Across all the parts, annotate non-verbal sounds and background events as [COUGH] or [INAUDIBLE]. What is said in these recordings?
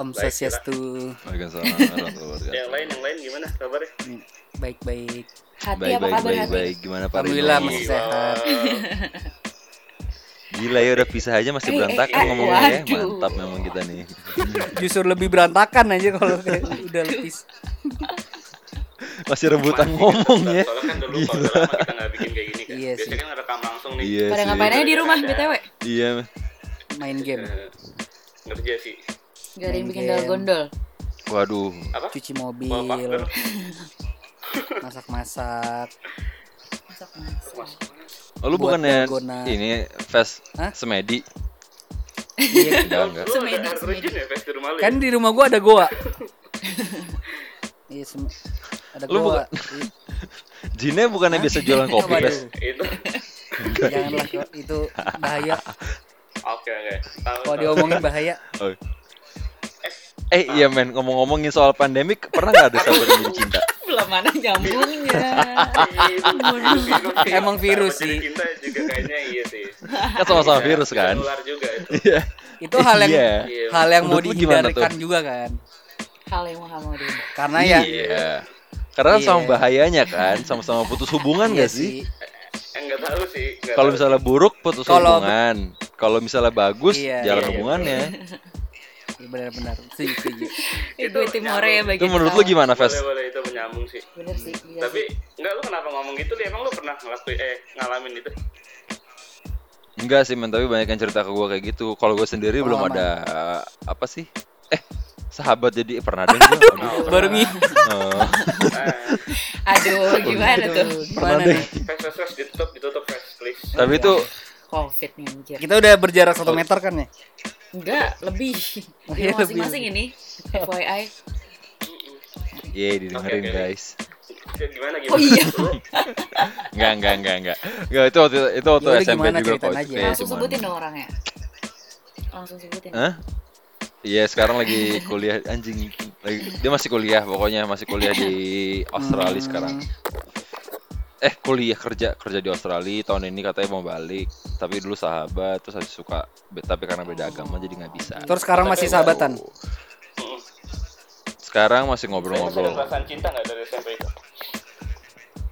Om Baik. Waalaikumsalam silakan. Yang lain, yang lain gimana kabarnya? Baik-baik. Hati Baik apa baik kabar baik hati? baik. Gimana Pak Alhamdulillah Rino? masih sehat. [LAUGHS] Gila ya udah pisah aja masih Eh, berantakan eh, eh, ngomongnya ya. Mantap memang kita nih. [LAUGHS] Justru lebih berantakan aja kalau kayak udah lepis. [LAUGHS] Masih rebutan ngomong ya. Soalnya kan dulu kalau kita nggak bikin kayak gini kan. Iya sih. Biasanya kan ngerekam langsung nih. Iya Pada sih. ngapain aja di rumah. BTW? Iya. Main game, Eh, Ngerja sih. Gak ada yang bikin game. gondol. Waduh. Apa? cuci mobil, [LAUGHS] masak-masak. Masak-masak. Oh, lu Buat bukannya ini fest Hah? semedi? Iya. [LAUGHS] Enggak Semedi, ya? Kan di rumah gua ada goa. [LAUGHS] Iya, sem- ada Lu goa. Jinnya bukannya biasa jualan kopi? Itu. Janganlah itu bahaya. Oke, oke. Tahu, Kalau diomongin bahaya. Oh. Eh iya men, ngomong-ngomongin soal pandemik, pernah nggak ada sahabat yang jadi cinta? Belum mana nyambungnya. Emang virus sih. Cinta juga kayaknya iya sih. Kan sama-sama Bisa- virus kan? nular juga itu. Iya. Itu hal yang Iya. Iya. hal yang mau dihindarkan juga kan. Hal yang mau di Karena ya Iya. Karena kan sama Iya. bahayanya kan, sama-sama putus hubungan iya gak sih? Enggak tahu sih. Kalau misalnya buruk putus hubungan. Kalau misalnya bagus Iya. jalan Iya, iya. hubungannya. [LAUGHS] Iya, benar-benar. Setuju, setuju. Itu tim hore ya bagi Itu menurut lu gimana, sih. Fes? Boleh, boleh itu menyambung sih. Bener sih. iya Tapi sih. enggak lu kenapa ngomong gitu? Li? Emang lu pernah ngelakuin eh ngalamin itu? Enggak sih, men, tapi banyak yang cerita ke gue kayak gitu. Kalau gue sendiri belum ada apa sih? Eh, sahabat jadi eh, pernah ada gue. [LAUGHS] Baru nih. Oh. Ah, Aduh, gimana tuh? Gimana deh. nih? Fes, Fes, Fes, ditutup, ditutup, Fes, please. tapi itu Covid nih anjir. Kita udah berjarak satu meter kan ya? Enggak, lebih. Oh, [LAUGHS] Di iya, masing-masing ini. FYI. Ye, didengerin Oke, oke. guys. Gimana gimana? Oh iya. Enggak, [LAUGHS] enggak, enggak, enggak. Enggak, itu waktu itu waktu Ya udah, SMP gimana, juga kok. aja. Langsung cuman- sebutin dong orangnya. Langsung sebutin. Hah? Iya, sekarang lagi kuliah anjing. Lagi, dia masih kuliah pokoknya, masih kuliah di Australia Hmm. sekarang. Eh, kuliah kerja kerja di Australia tahun ini katanya mau balik. Tapi dulu sahabat, terus habis suka tapi karena beda agama jadi nggak bisa. Terus sekarang masih sahabatan. Sekarang masih ngobrol-ngobrol. perasaan cinta nggak dari SMP itu?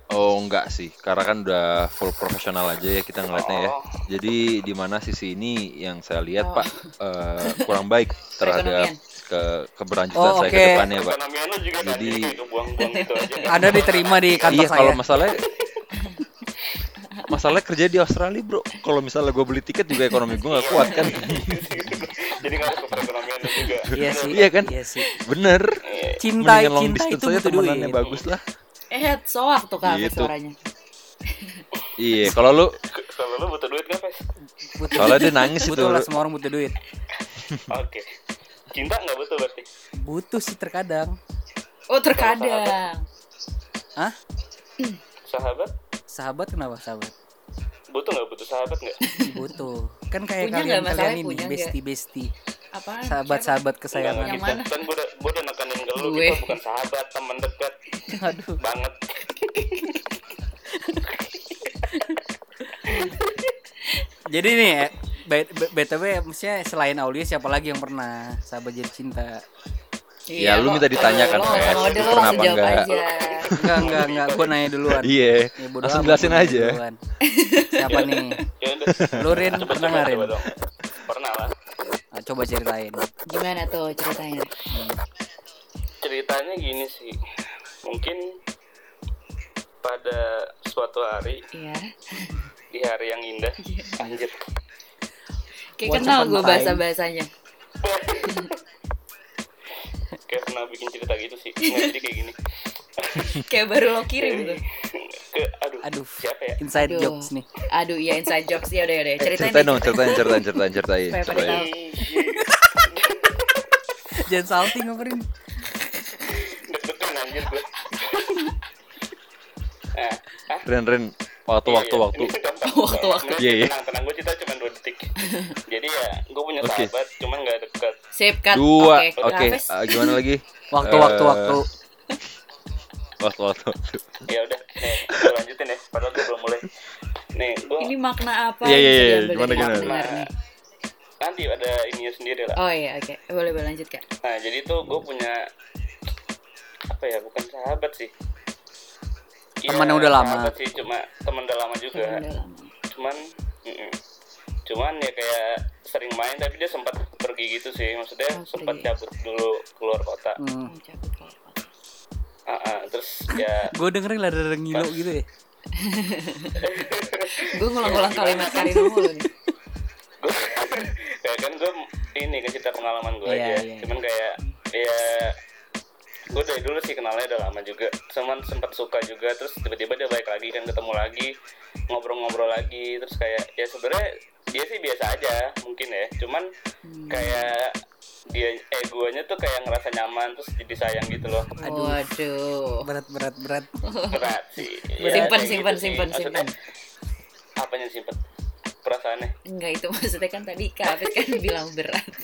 Oh, enggak sih. Karena kan udah full profesional aja ya kita ngeliatnya ya. Oh. Jadi di mana sisi ini yang saya lihat, Oh. Pak, eh, kurang baik [LAUGHS] terhadap. Ke keberlanjutan Oh, saya oke. ke depannya, Pak. Juga kan, Jadi- gitu aja. kan? [LAUGHS] Anda diterima di kantor Iya, saya. kalau masalahnya masalahnya kerja di Australia, Bro. Kalau misalnya gue beli tiket juga ekonomi gue nggak kuat kan. [LAUGHS] jadi nggak ada perekonomian juga. Iya sih. Iya kan? Iya sih. Bener. Cinta Mendingan cinta distance itu butuh duit. bagus lah. Eh, soak tuh kak Gitu. suaranya. Iya, kalau lu Kalau lu butuh duit? Butuh. soalnya dia nangis itu. Butuh lah semua orang butuh duit. Oke. Cinta nggak butuh berarti? Butuh sih terkadang. Oh, terkadang. Hah? Sahabat? Sahabat kenapa sahabat? Butuh nggak butuh sahabat nggak? [LAUGHS] Butuh. Kan kayak Punya kalian kalian ini bestie. Apaan? Sahabat-sahabat Enggak, kesayangan. Yang kita mana? kan gue udah, gue udah nekanin ke lu, Gue. kita bukan sahabat, teman dekat Aduh. banget. [LAUGHS] Jadi nih ya, B- BTW maksudnya selain Aulia siapa lagi yang pernah sahabat jadi cinta? Ya, lu lo- minta ditanyakan, lo- Fes. lo- Lu lo pernah langsung apa jawab enggak? aja. Enggak, enggak, enggak. Gue nanya duluan. Iya. Ya, bodo Langsung jelasin gua aja. duluan. Siapa nih? Lu Rin, pernah nggak Rin? Pernah lah. Ah, coba ceritain. Gimana tuh ceritanya? Ceritanya gini sih. Mungkin pada suatu hari Iya. di hari yang indah. Anjir. [LAUGHS] Kayak kenal gue time. bahasa bahasanya. Kayak pernah bikin cerita gitu sih. Nggak, jadi kayak gini. [LAUGHS] Kayak baru lo kirim tuh. Ke aduh. Aduh. Siapa ya? Inside Aduh. jokes nih. Aduh, iya inside jokes ya udah udah. Eh, Ceritain ceritain dong, ceritain, ceritain, ceritain, ceritain. Ceritain. [LAUGHS] Jangan salting apa Rin? Deg-degan anjir gue. Ren, Ren, waktu, Iya, waktu, iya. waktu. Gampang. Waktu-waktu. Nggak, Iya, iya. Tenang, tenang. Gue cerita cuma 2 detik. [LAUGHS] Jadi ya, gue punya Oke. sahabat, cuman nggak deket. Sip cut. Dua, Oke, oke. Hafiz. ah, gimana lagi? [LAUGHS] Waktu, Eh, waktu, [LAUGHS] waktu. Waktu, waktu. Ya udah, nih, gue lanjutin ya. Padahal gue belum mulai. nih gue Ini makna apa? Iya, iya, iya. Gimana, gimana? nih? nanti ada ininya sendiri lah Oh iya, oke. Boleh boleh lanjut kak. nah jadi tuh gue punya apa ya bukan sahabat sih Teman yang udah lama. sahabat sih cuma teman udah lama juga Teman udah lama. cuman mm-mm. Cuman ya kayak sering main tapi dia sempat pergi gitu sih maksudnya Oh, sempat cabut dulu keluar kota Hmm. Oh, kota. Ah, ah, terus ya [LAUGHS] Gue dengerin lah ada ngilo gitu ya. [LAUGHS] Gue ngulang-ngulang kalimat Karina mulu nih. kayak [LAUGHS] kan gue ini kan cerita pengalaman gue Iya, aja iya. cuman kayak ya gue dari dulu sih kenalnya udah lama juga cuman sempat suka juga terus tiba-tiba dia balik lagi kan ketemu lagi ngobrol-ngobrol lagi terus kayak ya sebenarnya dia sih biasa aja mungkin ya cuman Hmm. kayak dia eh guanya tuh kayak ngerasa nyaman terus jadi sayang gitu loh Aduh. Waduh. Berat berat berat. berat sih [LAUGHS] Ya, Simpen, kayak simpen, gitu sih. simpen, Maksudnya, simpen. apanya simpen perasaannya Enggak itu maksudnya kan tadi Kak kan bilang berat. [LAUGHS]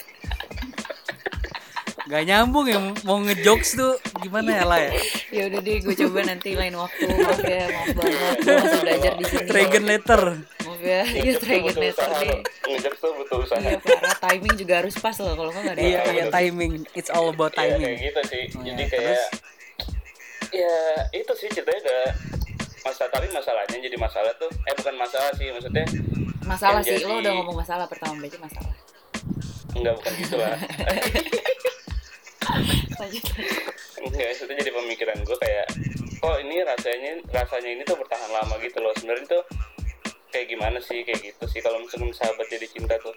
Gak nyambung ya mau ngejokes tuh gimana ya lah ya. Ya udah deh, gue coba nanti lain waktu. Maaf ya, maaf banget. Gue masih belajar di sini. Dragon letter. Ya, iya loh. Ngejek tuh butuh usaha Iya parah, timing juga harus pas loh. Kalau nggak ada. Iya iya timing. It's all about Iya, kayak timing. gitu sih Oh, jadi ya, kayak ya itu sih ceritanya udah masalah tapi masalahnya jadi masalah tuh eh bukan masalah sih maksudnya Masalah sih, lo jadi- udah ngomong masalah pertama berarti masalah. enggak bukan gitu lah Lanjut, enggak itu jadi pemikiran gue kayak kok ini rasanya rasanya ini tuh bertahan lama gitu loh sebenarnya tuh kayak gimana sih kayak gitu sih kalau misalkan sahabat jadi cinta tuh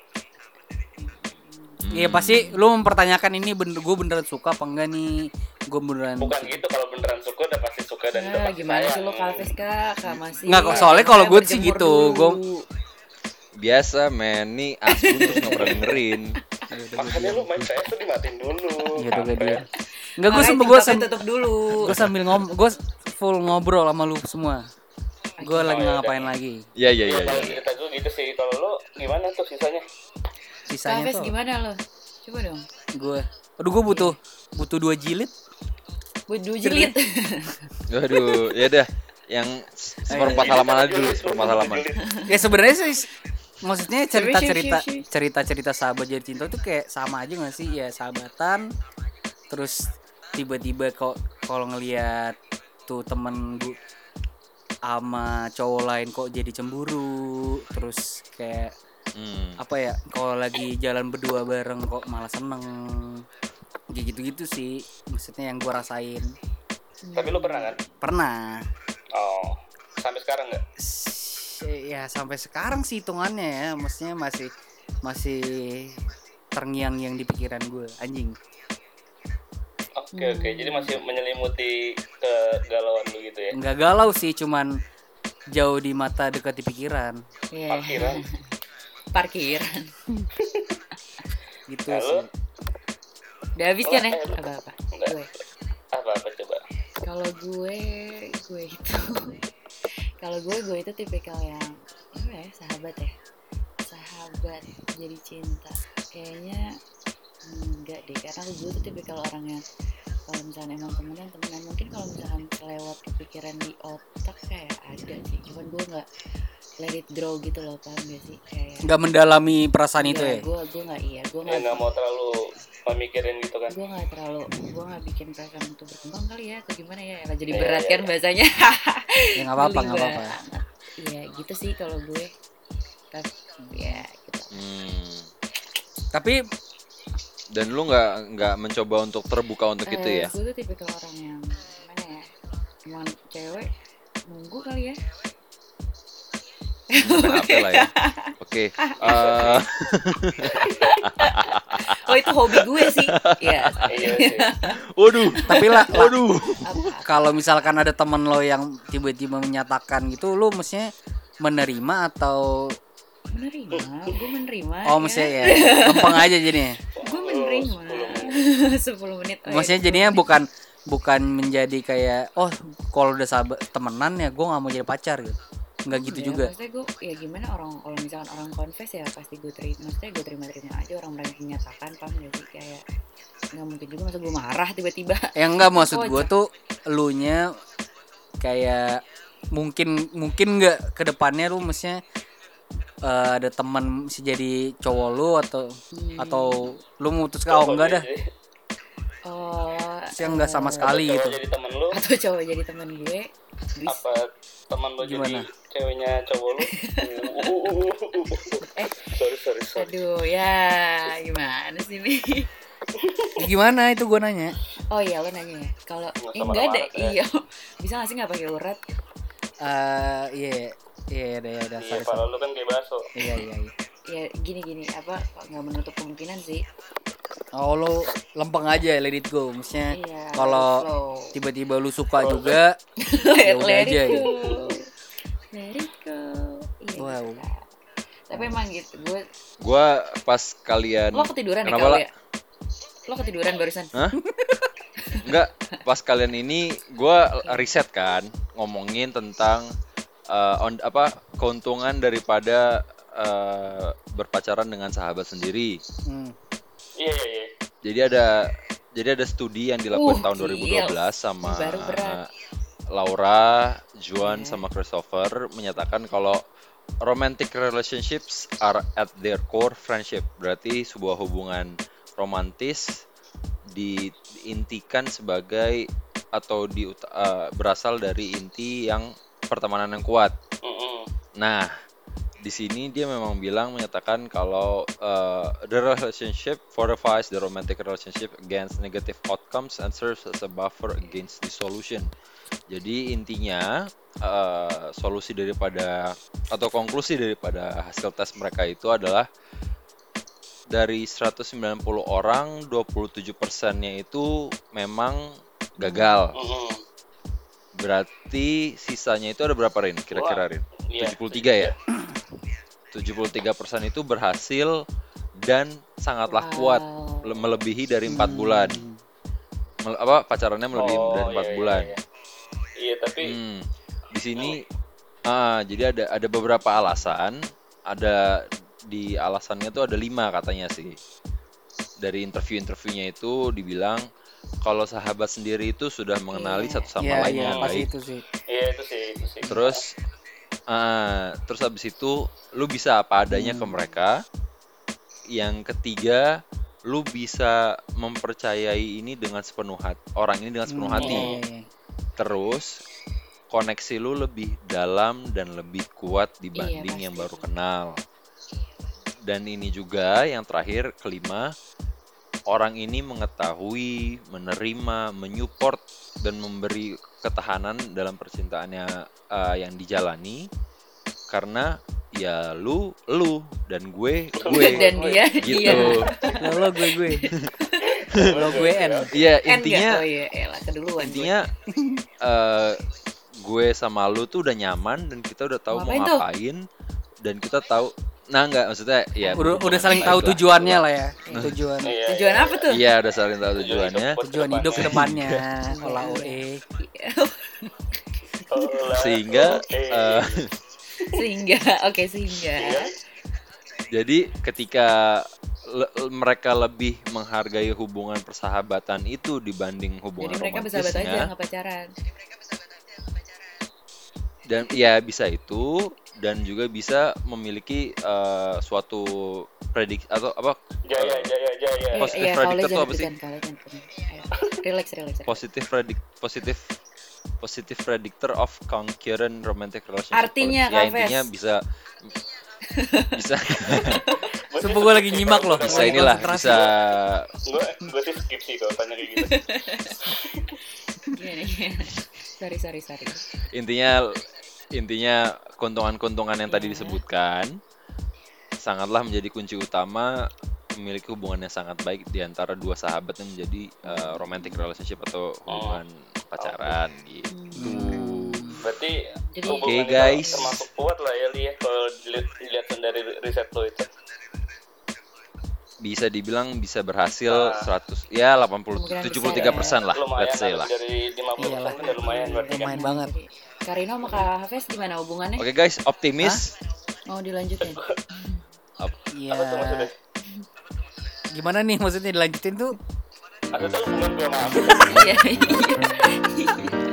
Iya pasti lu mempertanyakan ini bener gue beneran suka apa enggak nih? Gue beneran bukan gitu kalau beneran suka udah pasti suka dan udah Nah, pasti gimana sih sayang. lo Kak? Kak masih. Nggak kok, soalnya kalau gue sih gitu, gue- Biasa men, nih asun terus nggak pernah dengerin. makanya lu main PS tuh dimatiin dulu Iya udah gue kampret. dia. Enggak gue sambil gue tutup dulu. gue sambil ngom gue full ngobrol sama lu semua. Gue lagi Oh, ya ngapain udah. lagi? Iya iya iya. Iya, kalau iya. cerita gue gitu sih kalau lu gimana tuh sisanya Sisanya Hafiz tuh gimana lo? Coba dong. gue. Aduh gue butuh butuh dua jilid. Buat dua jilid. [LAUGHS] Waduh, ya dah. Yang seperempat halaman aja dulu, seperempat halaman. Ya sebenarnya sih maksudnya cerita cerita cerita cerita sahabat jadi cinta tuh kayak sama aja gak sih ya sahabatan terus tiba-tiba kok kalau ngelihat tuh temen gue sama cowok lain kok jadi cemburu. Terus kayak Hmm. apa ya kalau lagi jalan berdua bareng kok malah seneng. Kayak gitu-gitu sih maksudnya yang gua rasain. Tapi lu pernah kan? Pernah. Oh sampai sekarang nggak? Ya sampai sekarang sih hitungannya ya maksudnya masih masih terngiang-ngiang di pikiran gue anjing oke oke jadi masih menyelimuti kegalauan lu gitu ya nggak galau sih cuman jauh di mata dekat di pikiran Iya. parkiran [LAUGHS] Parkiran. [LAUGHS] gitu Lalu? sih Udah habis kan ya? Apa-apa. Enggak. Gue. apa apa coba Kalau gue, gue itu, [LAUGHS] kalau gue, gue itu tipikal yang apa ya, sahabat ya, sahabat jadi cinta. Kayaknya enggak deh, karena gue tuh tipikal orang yang kalau misalnya emang temenan temenan. Mungkin kalau misalkan kelewat kepikiran di otak kayak ada sih, cuman gue nggak let it grow gitu loh, paham gak sih? Kayak nggak mendalami perasaan itu ya? gue gue nggak iya, gue ya nggak nggak mau terlalu memikirin gitu kan. Gue nggak terlalu gue nggak bikin perasaan itu berkembang kali ya atau gimana ya? Elah, jadi Iya, berat iya, kan iya. bahasanya. [LAUGHS] Ya nggak apa-apa nggak apa-apa. iya gitu sih kalau gue. Tapi ya gitu. Hmm. tapi Dan lu nggak nggak mencoba untuk terbuka untuk itu Eh, ya? gue tuh tipikal orang yang gimana ya emang cewek nunggu kali ya Apa lah ya? [LAUGHS] Oke. eh, [LAUGHS] oh itu hobi gue sih ya [LAUGHS] iya waduh. tapi lah Waduh. kalau misalkan ada temen lo yang tiba-tiba menyatakan gitu lo mestinya menerima atau menerima gue menerima oh ya. mestinya ya gampang aja jadinya gue menerima [LAUGHS] 10 menit oh, ya, maksudnya 10 jadinya menit. bukan bukan menjadi kayak oh kalau udah sahabat temenan ya gue nggak mau jadi pacar gitu nggak gitu Ya, juga Maksudnya gue ya gimana orang kalau misalkan orang confess ya pasti gue terima. Maksudnya gue terima-terima aja orang mereka menyatakan paham gak sih kayak nggak mungkin juga masa gue marah tiba-tiba. yang enggak maksud gue Kocak. tuh lu nya kayak mungkin mungkin nggak ke depannya lu maksudnya eh, ada teman bisa jadi cowok lu atau Hmm. atau lu memutuskan oh enggak dah. Jadi- oh sih enggak sama eh, sekali cowok gitu. jadi temen lu? Atau cowok jadi teman gue. Bisa apa teman lu jadi Gimana? ceweknya cowok lu? [LAUGHS] [LAUGHS] Eh. sorry sorry sorry. Aduh ya gimana sih nih [LAUGHS] gimana itu gua nanya? Oh iya lo nanya ya. Kalau eh, enggak marah-marah, iya. Bisa nggak sih nggak pakai urat? Eh iya iya ada iya sorry, kalau sorry. lu kan kayak baso iya iya iya ya gini gini apa nggak menutup kemungkinan sih oh lu lempeng aja let it go maksudnya iya kalau tiba-tiba lu suka juga let, [LAUGHS] ya udah let aja it go let it go iya Wow. bisa. tapi emang gitu gue Gua pas kalian lo ketiduran ya Kenapa, kalau La? ya lo ketiduran barusan Hah? Enggak, pas kalian ini gua riset kan ngomongin tentang eh, on, apa keuntungan daripada eh, berpacaran dengan sahabat sendiri. Hmm. iya iya iya Jadi ada jadi ada studi yang dilakukan Uh, tahun gils. 2012 sama Baru berat. Laura, Juan Iya. sama Christopher menyatakan kalau romantic relationships are at their core friendship. Berarti sebuah hubungan romantis di- diintikan sebagai atau di eh, berasal dari inti yang pertemanan yang kuat. Mm-mm. Nah, di sini dia memang bilang menyatakan kalau uh, the relationship fortifies the romantic relationship against negative outcomes and serves as a buffer against dissolution. Jadi intinya uh, solusi daripada atau konklusi daripada hasil tes mereka itu adalah dari 190 orang 27 persennya itu memang gagal. Mm-mm. Berarti sisanya itu ada berapa Rin? Kira-kira Rin? Iya. 73 ya? 73% itu berhasil dan sangatlah kuat Wow. le- melebihi dari empat bulan. Mel- apa pacarannya melebihi Oh, dari empat iya, iya, bulan. iya. Iya tapi Hmm, di sini ah jadi ada ada beberapa alasan. Ada di alasannya tuh ada lima katanya sih. Dari interview-interviewnya itu dibilang kalau sahabat sendiri itu sudah mengenali Iya. satu sama Iya lain pasti baik. itu sih iya itu sih itu sih. Terus ah, terus habis itu lu bisa apa adanya ke Hmm. mereka. Yang ketiga, lu bisa mempercayai ini dengan sepenuh hati. Orang ini dengan sepenuh Hmm, hati. iya, iya, iya. Terus koneksi lu lebih dalam dan lebih kuat dibanding Iya, yang baru kenal. Dan ini juga yang terakhir kelima, orang ini mengetahui, menerima, menyupport dan memberi ketahanan dalam percintaannya uh, yang dijalani. Karena ya lu lu dan gue gue. Dan dia gitu. dia lo lo gue gue. Lo gue n. Iya, N intinya oh iya. Elah keduluan gue. intinya eh gue sama lu tuh udah nyaman dan kita udah tahu mau Ngapain tuh? ngapain dan kita tahu nah nggak maksudnya ya udah hubungan udah saling tahu lah. tujuannya lah ya. Tujuan. [LAUGHS] Iya, tujuan iya, apa tuh? Iya udah saling tahu tujuannya. tujuan hidup ke ke depannya. depannya. Olah oe. Sehingga eh, sehingga oke sehingga. Iya. jadi ketika le- mereka lebih menghargai hubungan persahabatan itu dibanding hubungan jadi mereka bersahabat aja romantisnya nggak pacaran. dan ya bisa itu dan juga bisa memiliki eh, suatu predik atau apa Jaya Jaya Jaya. Positive iya predictor kalau tuh jangan apa sih? relax relax relax. positive predict positive positive predictor of concurrent romantic relationship. Artinya, ya intinya bisa bisa Sumpah gue lagi nyimak loh. bisa inilah bisa Gue gue sih skip sih kalau tanya kayak gitu. Sorry sorry sorry intinya intinya keuntungan-keuntungan yang tadi Iya. disebutkan sangatlah menjadi kunci utama memiliki hubungan yang sangat baik di antara dua sahabat yang menjadi uh, romantic relationship atau hubungan pacaran gitu. Hmm. Berarti Oke, itu guys. termasuk kuat lah ya Li kalau dilihat dari riset lo itu. Bisa dibilang bisa berhasil Ah. 100 ya 80 Kemungkinan 73 persen lah lumayan let's say lah. dari 50 Iyalah. udah lumayan berarti kan. Lumayan banget. Jadi, Karino sama Kak Hafiz gimana hubungannya Oke guys, optimis. mau dilanjutin Iya. Gimana nih maksudnya dilanjutin tuh? Ada tuh hubungan gue sama [LAUGHS] iya iya